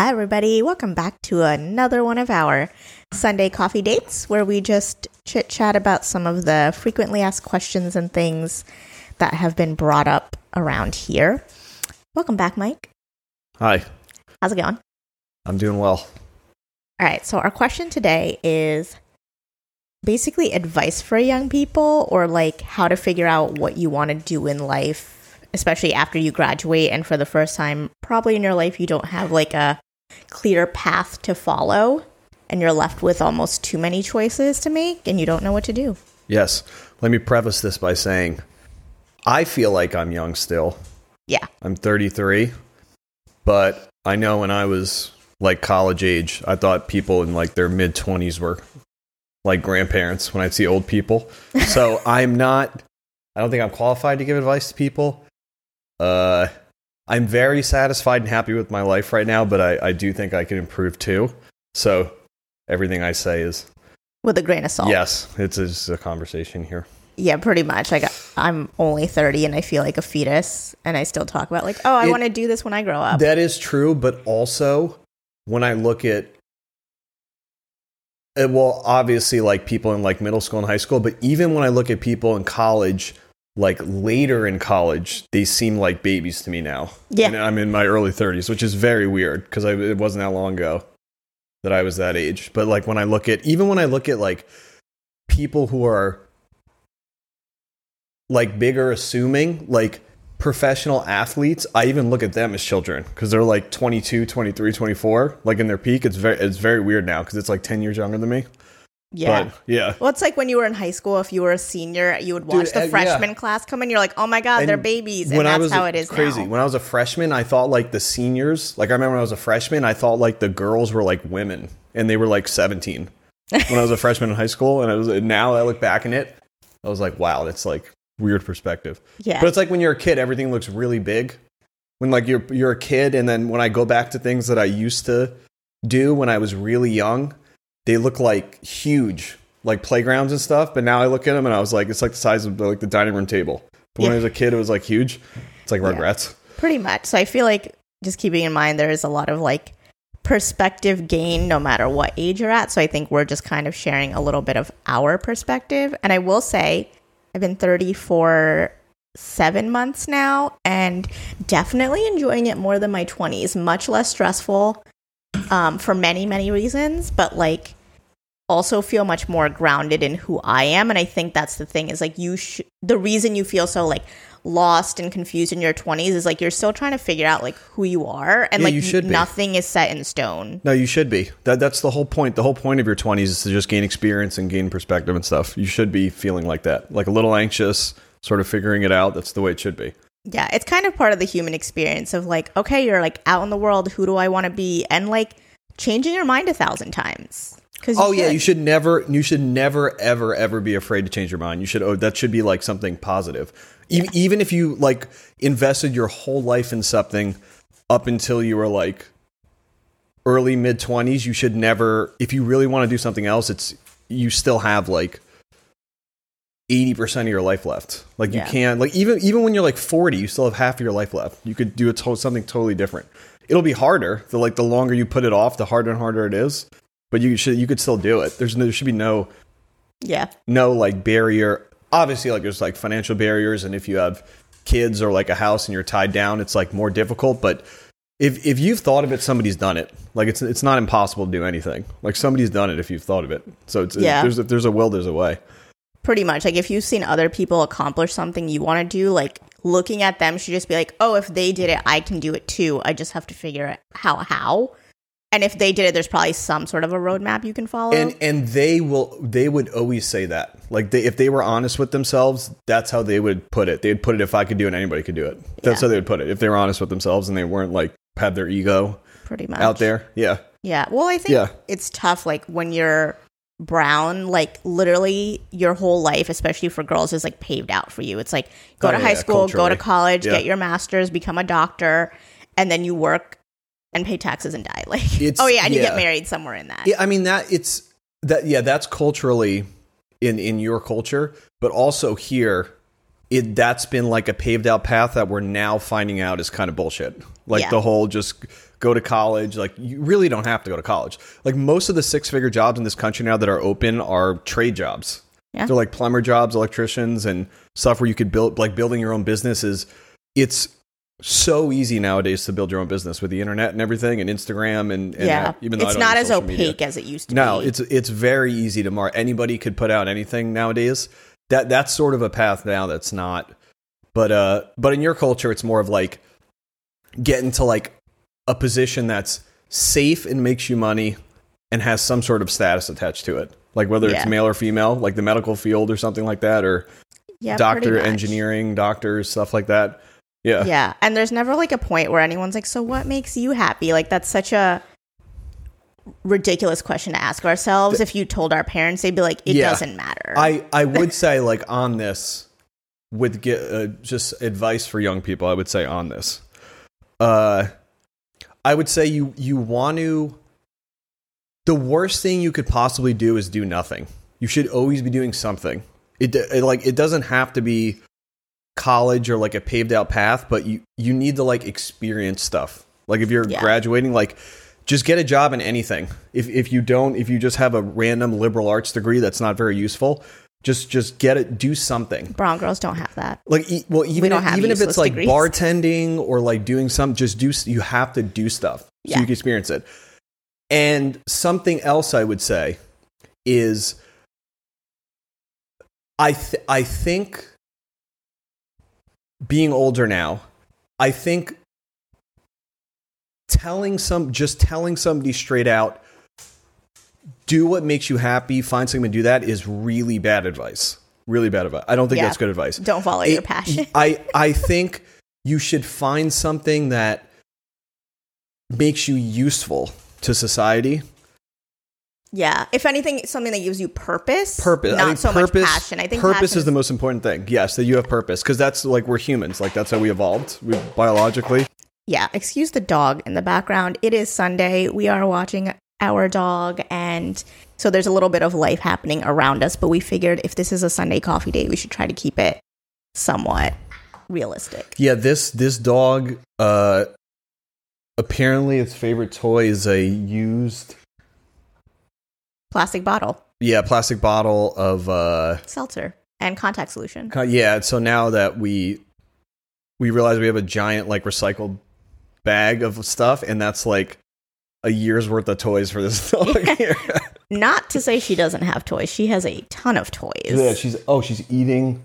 Hi, everybody. Welcome back to another one of our Sunday coffee dates where we just chit chat about some of the frequently asked questions and things that have been brought up around here. Welcome back, Mike. Hi, How's it going? I'm doing well. All right. So, our question today is basically advice for young people or like how to figure out what you want to do in life, especially after you graduate. And for the first time, probably in your life, you don't have like a clear path to follow and you're left with almost too many choices to make and you don't know what to do. Yes, let me preface this by saying I feel like I'm young still. Yeah. I'm 33, but I know when I was like college age, I thought people in like their mid 20s were like grandparents when I'd see old people. So I'm not, I don't think I'm qualified to give advice to people. Uh, I'm very satisfied and happy with my life right now, but I, I do think I can improve too. So everything I say is With a grain of salt. yes, it's just a conversation here. Yeah, pretty much. Like I'm only 30 and I feel like a fetus and I still talk about like, oh, I want to do this when I grow up. That is true, but also when I look at uh, well, obviously like people in like middle school and high school, but even when I look at people in college, like later in college, they seem like babies to me now. Yeah. And I'm in my early 30s, which is very weird because it wasn't that long ago that I was that age. But like when I look at even when I look at like people who are like bigger assuming like professional athletes i even look at them as children because they're like 22 23 24 like in their peak it's very it's very weird now because it's like 10 years younger than me yeah. but yeah Well, it's like when you were in high school, if you were a senior, you would watch Dude, the uh, yeah. freshman class come in, you're like, oh my God, they're babies. And that's how it is crazy now. when i was a freshman i thought like the seniors like i remember when i was a freshman i thought like the girls were like women and they were like 17 when i was a freshman in high school and i was and now i look back in it i was like wow that's like weird perspective Yeah. But it's like when you're a kid, everything looks really big. When like you're you're a kid, and then when I go back to things that I used to do when I was really young, they look like huge, like playgrounds and stuff. But now I look at them and I was like, it's like the size of like the dining room table. But when I was a kid, it was like huge. It's like Rugrats. Pretty much. So I feel like just keeping in mind there is a lot of like perspective gain no matter what age you're at. So I think we're just kind of sharing a little bit of our perspective. And I will say, I've been 30 for seven months now and definitely enjoying it more than my 20s. Much less stressful um, for many, many reasons, but like also feel much more grounded in who I am. And I think that's the thing is like you, sh- the reason you feel so like lost and confused in your 20s is like you're still trying to figure out like who you are and Yeah, like you should nothing is set in stone. No, you should be. That that's the whole point. The whole point of your 20s is to just gain experience and gain perspective and stuff. You should be feeling like that, like a little anxious, sort of figuring it out. That's the way it should be. Yeah, it's kind of part of the human experience of like, okay, you're like out in the world, who do I want to be? And like changing your mind a thousand times. Cause Oh yeah, you should never you should never ever ever be afraid to change your mind. You should oh that should be like something positive. E- Even if you like invested your whole life in something up until you were like early mid 20s, you should never if you really want to do something else, it's you still have like 80% of your life left. Like Yeah. you can't like even even when you're like 40, you still have half of your life left. You could do a to- something totally different. It'll be harder. The like the longer you put it off, the harder and harder it is. But you should you could still do it. There's no, there should be no Yeah. no like barrier. Obviously, like there's like financial barriers, and if you have kids or like a house and you're tied down, it's like more difficult. But if if you've thought of it, somebody's done it. Like it's it's not impossible to do anything. Like somebody's done it if you've thought of it. So it's Yeah. there's if there's a will, there's a way. Pretty much. Like if you've seen other people accomplish something you want to do, like looking at them should just be like, oh, if they did it, I can do it too. I just have to figure out how how. And if they did it, there's probably some sort of a roadmap you can follow. And and they will they would always say that. Like they if they were honest with themselves, that's how they would put it. They'd put it if I could do it, anybody could do it. That's Yeah. how they would put it. If they were honest with themselves and they weren't like had their ego pretty much out there. Yeah. Yeah. Well, I think Yeah. it's tough, like when you're brown, like literally your whole life, especially for girls, is like paved out for you. It's like go Oh, to yeah, high yeah, school, go to college, Yeah. get your master's, become a doctor, and then you work and pay taxes and die. Like, It's- oh yeah, and you get married somewhere in that. Yeah, I mean that it's that yeah, that's culturally in in your culture, but also here it that's been like a paved out path that we're now finding out is kind of bullshit. Like Yeah. the whole just go to college. Like you really don't have to go to college. Like most of the six figure jobs in this country now that are open are trade jobs. Yeah. They're like plumber jobs, electricians, and stuff where you could build like building your own business is it's so easy nowadays to build your own business with the internet and everything and Instagram and, and yeah, that, even though it's not as social media. opaque as it used to No, be. No, it's it's very easy to mark. Anybody could put out anything nowadays. That that's sort of a path now that's not. But uh, but in your culture, it's more of like getting to like a position that's safe and makes you money and has some sort of status attached to it. Like whether it's male or female, like the medical field or something like that, or yeah, doctor, engineering, doctors, stuff like that. Yeah. Yeah, and there's never like a point where anyone's like, "So what makes you happy?" Like that's such a ridiculous question to ask ourselves. if you told our parents, they'd be like, "It Yeah. doesn't matter." I I would say like on this with get uh, just advice for young people. I would say on this, uh, I would say you you want to. The worst thing you could possibly do is do nothing. You should always be doing something. It, it like it doesn't have to be college or like a paved out path, but you you need to like experience stuff. Like if you're Yeah. graduating, like just get a job in anything. If if you don't, if you just have a random liberal arts degree that's not very useful, just just get it. Do something. Brown girls don't have that. Like e- well, even don't if, even if it's like degrees. bartending or like doing some, just do. You have to do stuff so Yeah. you can experience it. And something else I would say is, I th- I think being older now, I think telling some just telling somebody straight out do what makes you happy find something to do that is really bad advice really bad advice i don't think Yeah. that's good advice Don't follow It- your passion. i i think you should find something that makes you useful to society yeah, if anything, something that gives you purpose. purpose not I think so purpose, much passion. I think purpose is the most important thing yes that you have purpose because that's like we're humans like that's how we evolved we biologically Yeah, excuse the dog in the background. It is Sunday. We are watching our dog, and so there's a little bit of life happening around us. But we figured if this is a Sunday coffee date, we should try to keep it somewhat realistic. Yeah, this this dog uh apparently its favorite toy is a used Plastic bottle, yeah, plastic bottle of uh seltzer, and contact solution. yeah, so now that we we realize we have a giant like recycled bag of stuff and that's like a year's worth of toys for this dog here. Not to say she doesn't have toys. She has a ton of toys. yeah, she's oh, she's eating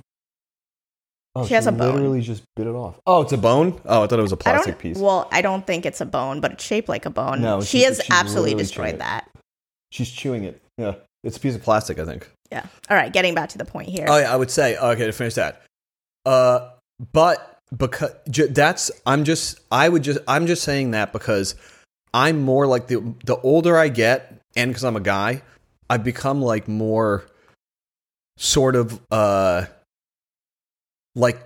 Oh, She has a bone. literally just bit it off. Oh, it's a bone? Oh, I thought it was a plastic piece. Well, I don't think it's a bone, but it's shaped like a bone. No, she she's- has she's absolutely destroyed that. She's chewing it. Yeah. It's a piece of plastic, I think. Yeah. All right, getting back to the point here. Oh yeah, I would say okay to finish that. Uh, but because ju- that's I'm just I would just I'm just saying that because I'm more like the the older I get and because I'm a guy, I've become like more sort of uh like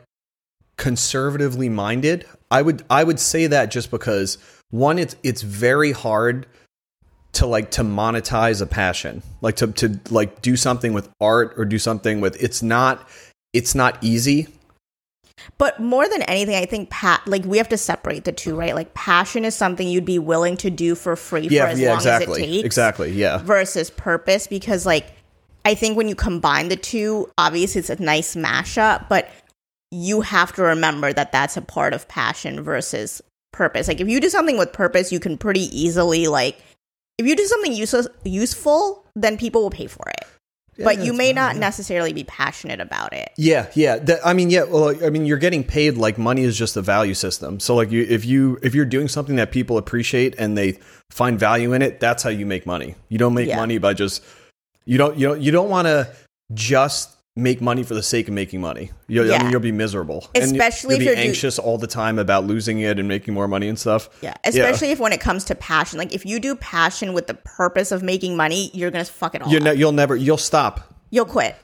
conservatively minded. I would I would say that just because one it's it's very hard to like to monetize a passion like to to like do something with art or do something with it's not it's not easy But more than anything, I think pa- like we have to separate the two, right? Like passion is something you'd be willing to do for free for yeah as yeah long exactly as it takes. exactly yeah Versus purpose, because like I think when you combine the two, obviously it's a nice mashup, but you have to remember that that's a part of passion versus purpose. Like if you do something with purpose, you can pretty easily like if you do something useless useful, then people will pay for it. But you may not necessarily be passionate about it. yeah yeah that, i mean yeah well i mean you're getting paid like money is just a value system so like you if you if you're doing something that people appreciate and they find value in it that's how you make money you don't make Yeah. money by just you don't you don't you don't want to just make money for the sake of making money you, I Yeah. mean you'll be miserable And you- Especially you'll if be you're do- anxious all the time about losing it and making more money and stuff Yeah, especially if when it comes to passion, like if you do passion with the purpose of making money, you're gonna fuck it all. You're up. ne- you'll never you'll stop You'll quit.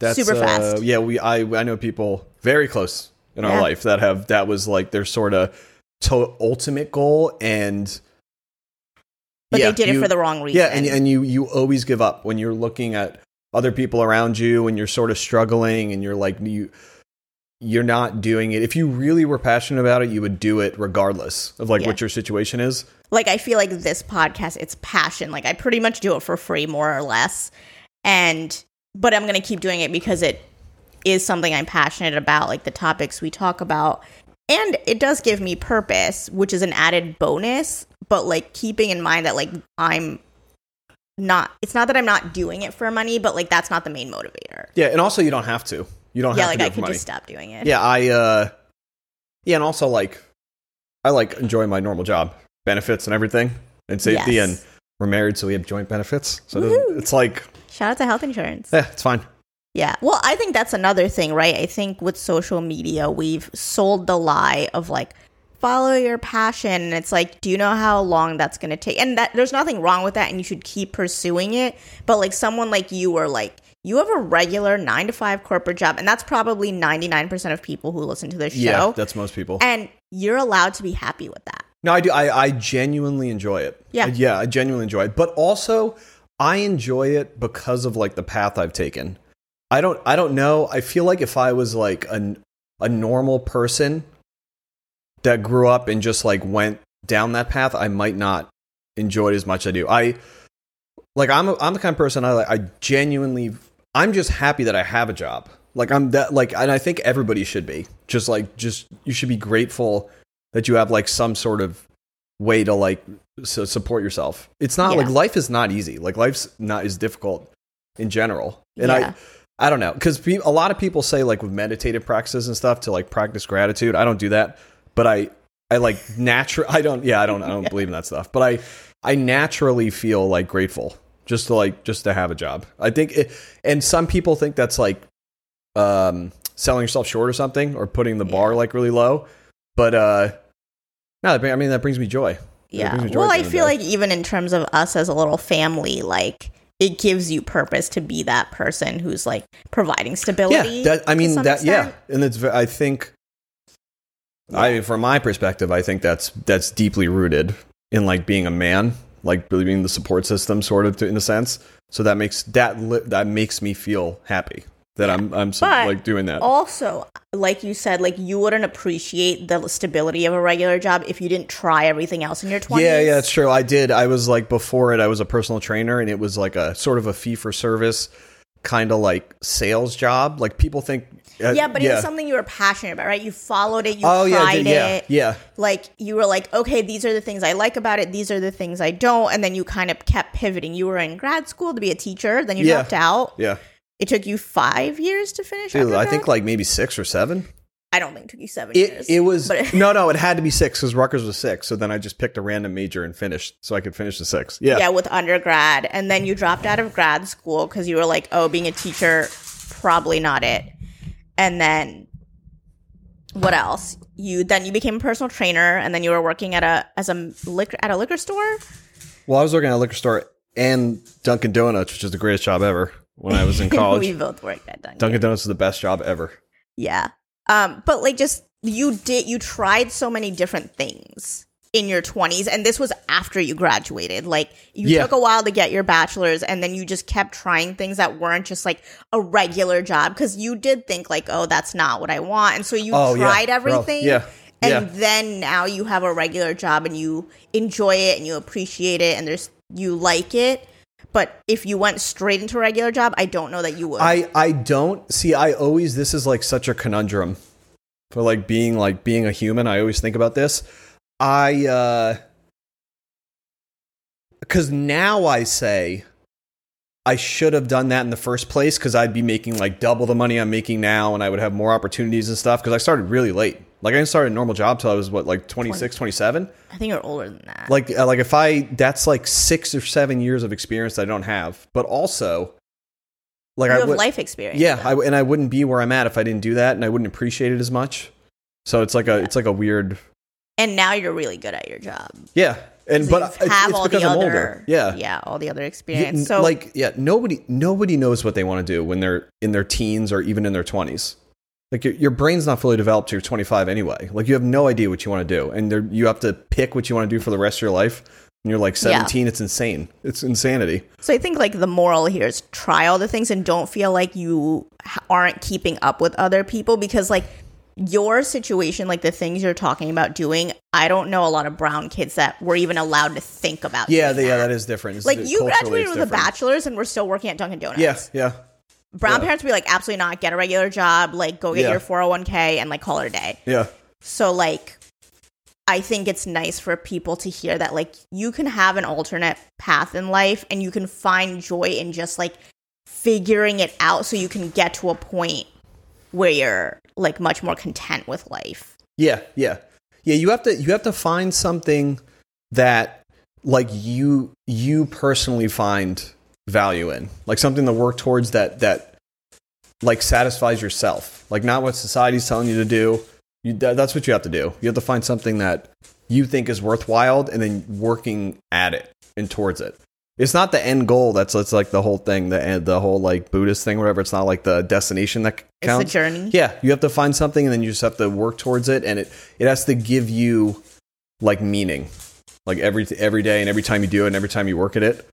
That's Super uh, fast. Yeah, we I I know people very close in our Yeah. life that have that was like their sort of to- ultimate goal and But yeah, they did you- it for the wrong reason. Yeah, and and you you always give up when you're looking at other people around you and you're sort of struggling and you're like you you're not doing it. If you really were passionate about it, you would do it regardless of like Yeah. what your situation is. like I feel like this podcast, it's passion. Like I pretty much do it for free, more or less. And but I'm gonna keep doing it because it is something I'm passionate about, like the topics we talk about. And it does give me purpose, which is an added bonus. But like keeping in mind that like I'm not it's not that I'm not doing it for money, but like that's not the main motivator. Yeah, and also you don't have to. You don't yeah, have like to do I could money. just stop doing it. Yeah, I uh yeah, and also like I like enjoy my normal job, benefits and everything, and safety Yes. and we're married so we have joint benefits. So it it's like Shout out to health insurance. yeah, it's fine. Yeah. Well, I think that's another thing, right? I think with social media, we've sold the lie of like follow your passion and it's like do you know how long that's going to take? And that there's nothing wrong with that and you should keep pursuing it, but like someone like you or like you have a regular 9 to 5 corporate job and that's probably 99% of people who listen to this show. Yeah, that's most people. and you're allowed to be happy with that. No, I do. I, I genuinely enjoy it. Yeah. Yeah, I genuinely enjoy it. But also, I enjoy it because of like the path I've taken. I don't. I don't know. I feel like if I was like a a normal person that grew up and just like went down that path, I might not enjoy it as much as I do. I like. I'm. A, I'm the kind of person I like. I genuinely. I'm just happy that I have a job. Like I'm that. Like, and I think everybody should be. Just like. Just you should be grateful that you have like some sort of way to like su- support yourself. It's not Yeah. like life is not easy. Like life's not as difficult in general. And Yeah. I I don't know cuz pe- a lot of people say like with meditative practices and stuff to like practice gratitude. I don't do that, but I I like natural I don't yeah, I don't I don't believe in that stuff. But I I naturally feel like grateful just to like just to have a job. I think it, and some people think that's like um selling yourself short or something or putting the bar like really low. But uh no, I mean that brings me joy. Yeah. me joy Well, I feel like even in terms of us as a little family, like it gives you purpose to be that person who's like providing stability. yeah, that, I mean that yeah, and it's I think I mean from my perspective, I think that's that's deeply rooted in like being a man, like being the support system, sort of in a sense. So that makes that li- that makes me feel happy that I'm I'm so, like doing that. Also, like you said, like you wouldn't appreciate the stability of a regular job if you didn't try everything else in your 20s. Yeah, yeah, it's true. I did. I was like before it, I was a personal trainer, and it was like a sort of a fee for service kind of like sales job. Like people think. Uh, Yeah, but it was something you were passionate about, right? You followed it, you Oh tried yeah, it. yeah. Like you were like, okay, these are the things I like about it, these are the things I don't, and then you kind of kept pivoting. You were in grad school to be a teacher, then you Yeah. dropped out. Yeah, It took you five years to finish. Dude, I think like maybe six or seven. I don't think it took you seven It years. it was but no no. It had to be six because Rutgers was six. So then I just picked a random major and finished, so I could finish the six. Yeah, yeah, with undergrad, and then you dropped out of grad school because you were like, oh, being a teacher, probably not it. And then what else? You then you became a personal trainer, and then you were working at a as a liquor at a liquor store. Well, I was working at a liquor store and Dunkin' Donuts, which is the greatest job ever when I was in college. we both worked at Dunkin'. Dunkin' Donuts is the best job ever. Yeah. Um, but like just you did you tried so many different things in your 20s and this was after you graduated. Like you Yeah. took a while to get your bachelor's and then you just kept trying things that weren't just like a regular job cuz you did think like, "Oh, that's not what I want." And so you Oh, yeah, tried bro. everything. Yeah, And yeah. then now you have a regular job and you enjoy it and you appreciate it and there's you like it. But if you went straight into a regular job, I don't know that you would. I I don't see. I always this is like such a conundrum for like being like being a human. I always think about this. I uh because now I say I should have done that in the first place because I'd be making like double the money I'm making now and I would have more opportunities and stuff because I started really late. Like I didn't start a normal job till I was what like 26, 27. I think you're older than that. Like uh, like if I that's like 6 or 7 years of experience that I don't have. But also like you I have would life experience. yeah. I, and I wouldn't be where I'm at if I didn't do that, and I wouldn't appreciate it as much. So it's like a it's like a weird and now you're really good at your job. yeah, and but it's, have it's all the other. Yeah, yeah, all the other experience. So like yeah, nobody nobody knows what they want to do when they're in their teens or even in their twenties. Like your, your brain's not fully developed till you're 25 anyway. Like you have no idea what you want to do, and there, you have to pick what you want to do for the rest of your life. And you're like 17, it's insane. It's insanity. So I think like the moral here is try all the things and don't feel like you aren't keeping up with other people because like your situation, like the things you're talking about doing, I don't know a lot of brown kids that were even allowed to think about. Yeah, the, yeah, that. is different. It's- like you graduated with a bachelor's and we're still working at Dunkin' Donuts. Yeah, yeah, Brown yeah. parents would be like, absolutely not. Get a regular job, like go get Yeah. your 401k and like call it a day. yeah. So like I think it's nice for people to hear that like you can have an alternate path in life and you can find joy in just like figuring it out so you can get to a point where you're like much more content with life. Yeah, yeah, yeah. You have to you have to find something that like you you personally find value in, like something to work towards that that like satisfies yourself, like not what society's telling you to do. You that, that's what you have to do. You have to find something that you think is worthwhile, and then working at it and towards it. It's not the end goal. That's that's like the whole thing, the the whole like Buddhist thing, whatever. It's not like the destination that counts. It's the journey. Yeah, you have to find something and then you just have to work towards it and it it has to give you like meaning. Like every every day and every time you do it and every time you work at it.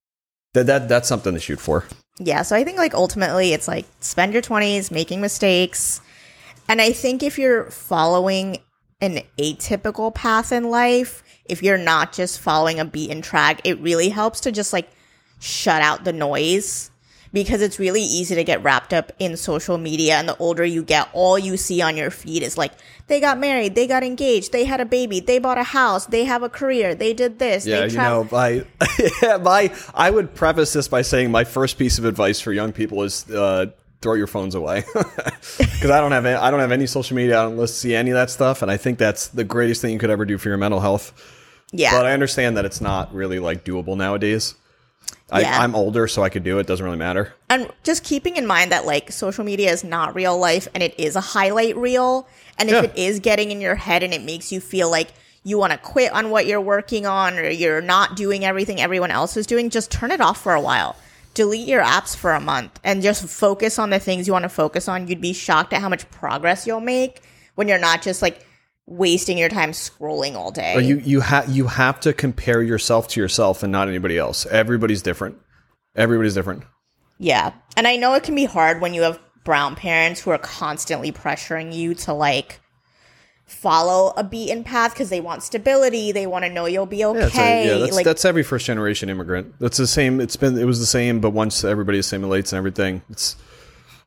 That that that's something to shoot for. Yeah, so I think like ultimately it's like spend your 20s making mistakes. And I think if you're following an atypical path in life, if you're not just following a beaten track, it really helps to just like shut out the noise because it's really easy to get wrapped up in social media and the older you get all you see on your feed is like they got married they got engaged they had a baby they bought a house they have a career they did this Yeah, they you know, my my I would preface this by saying my first piece of advice for young people is uh, throw your phones away because I don't have any, I don't have any social media. I don't see any of that stuff, and I think that's the greatest thing you could ever do for your mental health. Yeah But I understand that it's not really like doable nowadays. I, Yeah. I'm older, so I could do it. Doesn't really matter. and just keeping in mind that like social media is not real life and it is a highlight reel and if Yeah. it is getting in your head and it makes you feel like you want to quit on what you're working on or you're not doing everything everyone else is doing just turn it off for a while delete your apps for a month and just focus on the things you want to focus on you'd be shocked at how much progress you'll make when you're not just like wasting your time scrolling all day Or you you have you have to compare yourself to yourself and not anybody else. Everybody's different. Everybody's different. Yeah. And I know it can be hard when you have brown parents who are constantly pressuring you to like follow a beaten path because they want stability. They want to know you'll be Yeah, it's a- okay. yeah, that's, like, that's every first generation immigrant. That's the same. It's been it was the same, but once everybody assimilates and everything, it's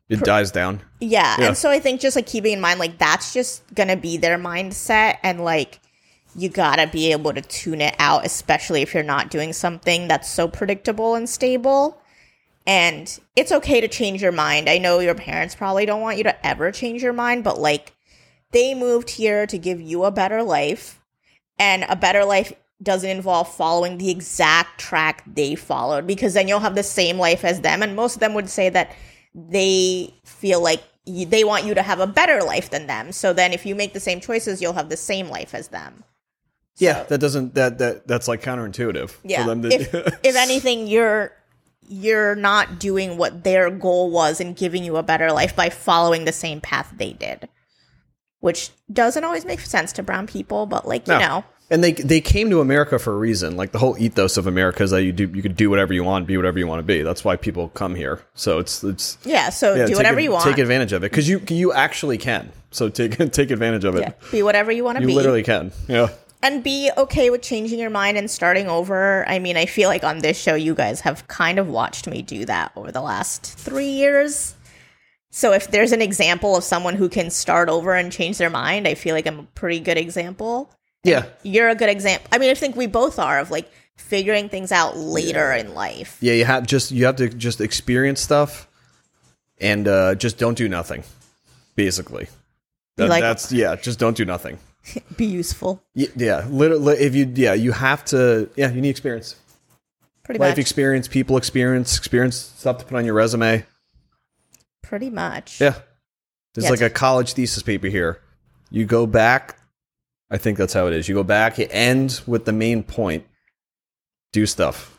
it dies down. yeah. yeah. And so I think just like keeping in mind, like, that's just going to be their mindset. And like, you gotta be able to tune it out, especially if you're not doing something that's so predictable and stable. And it's okay to change your mind. I know your parents probably don't want you to ever change your mind, but like they moved here to give you a better life. And a better life doesn't involve following the exact track they followed because then you'll have the same life as them. And most of them would say that they feel like you, they want you to have a better life than them. So then if you make the same choices, you'll have the same life as them. Yeah, that doesn't that that that's like counterintuitive Yeah. for them to. if, if anything, you're you're not doing what their goal was in giving you a better life by following the same path they did. Which doesn't always make sense to brown people, but like, you No. know. And they they came to America for a reason. Like the whole ethos of America is that you do you could do whatever you want, be whatever you want to be. That's why people come here. So it's it's Yeah, so yeah, do whatever you want. Take advantage of it because you you actually can. So take take advantage of it. yeah, be whatever you want to be. You literally can. Yeah. and be okay with changing your mind and starting over. I mean, I feel like on this show, you guys have kind of watched me do that over the last three years. So if there's an example of someone who can start over and change their mind, I feel like I'm a pretty good example. Yeah. You're a good example. I mean, I think we both are of like figuring things out later in life. Yeah, you have just you have to just experience stuff and uh, just don't do nothing. Basically, That- like- that's yeah. Just don't do nothing. Be useful. Y- Yeah, literally. If you yeah, you have to. Yeah, you need experience, Pretty much. life much. experience, people experience, experience stuff to put on your resume. Pretty much. Yeah, there's Yeah, like a college thesis paper here. You go back. I think that's how it is. You go back. You end with the main point. Do stuff.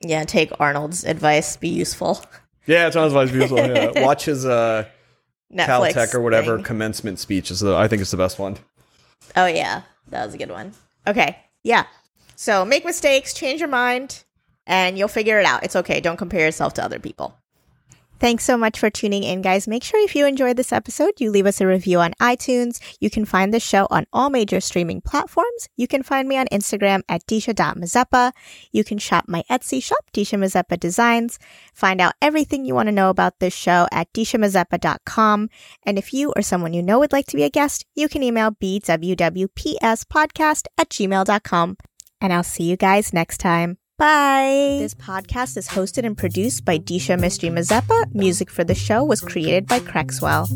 Yeah, take Arnold's advice. Be useful. Yeah, it sounds like beautiful. Yeah. Watch his uh, Netflix. Caltech or whatever thing. commencement speech is the, I think it's the best one. Oh yeah, that was a good one. Okay, yeah. So make mistakes, change your mind, and you'll figure it out. It's okay. Don't compare yourself to other people. Thanks so much for tuning in, guys. Make sure if you enjoyed this episode, you leave us a review on iTunes. You can find the show on all major streaming platforms. You can find me on Instagram at disha.mazepa. You can shop my Etsy shop, Disha Mazepa Designs. Find out everything you want to know about this show at dishamazepa.com. And if you or someone you know would like to be a guest, you can email bwwpspodcast at gmail.com. And I'll see you guys next time. Bye. This podcast is hosted and produced by Disha Mystery Mazepa. Music for the show was created by Crexwell.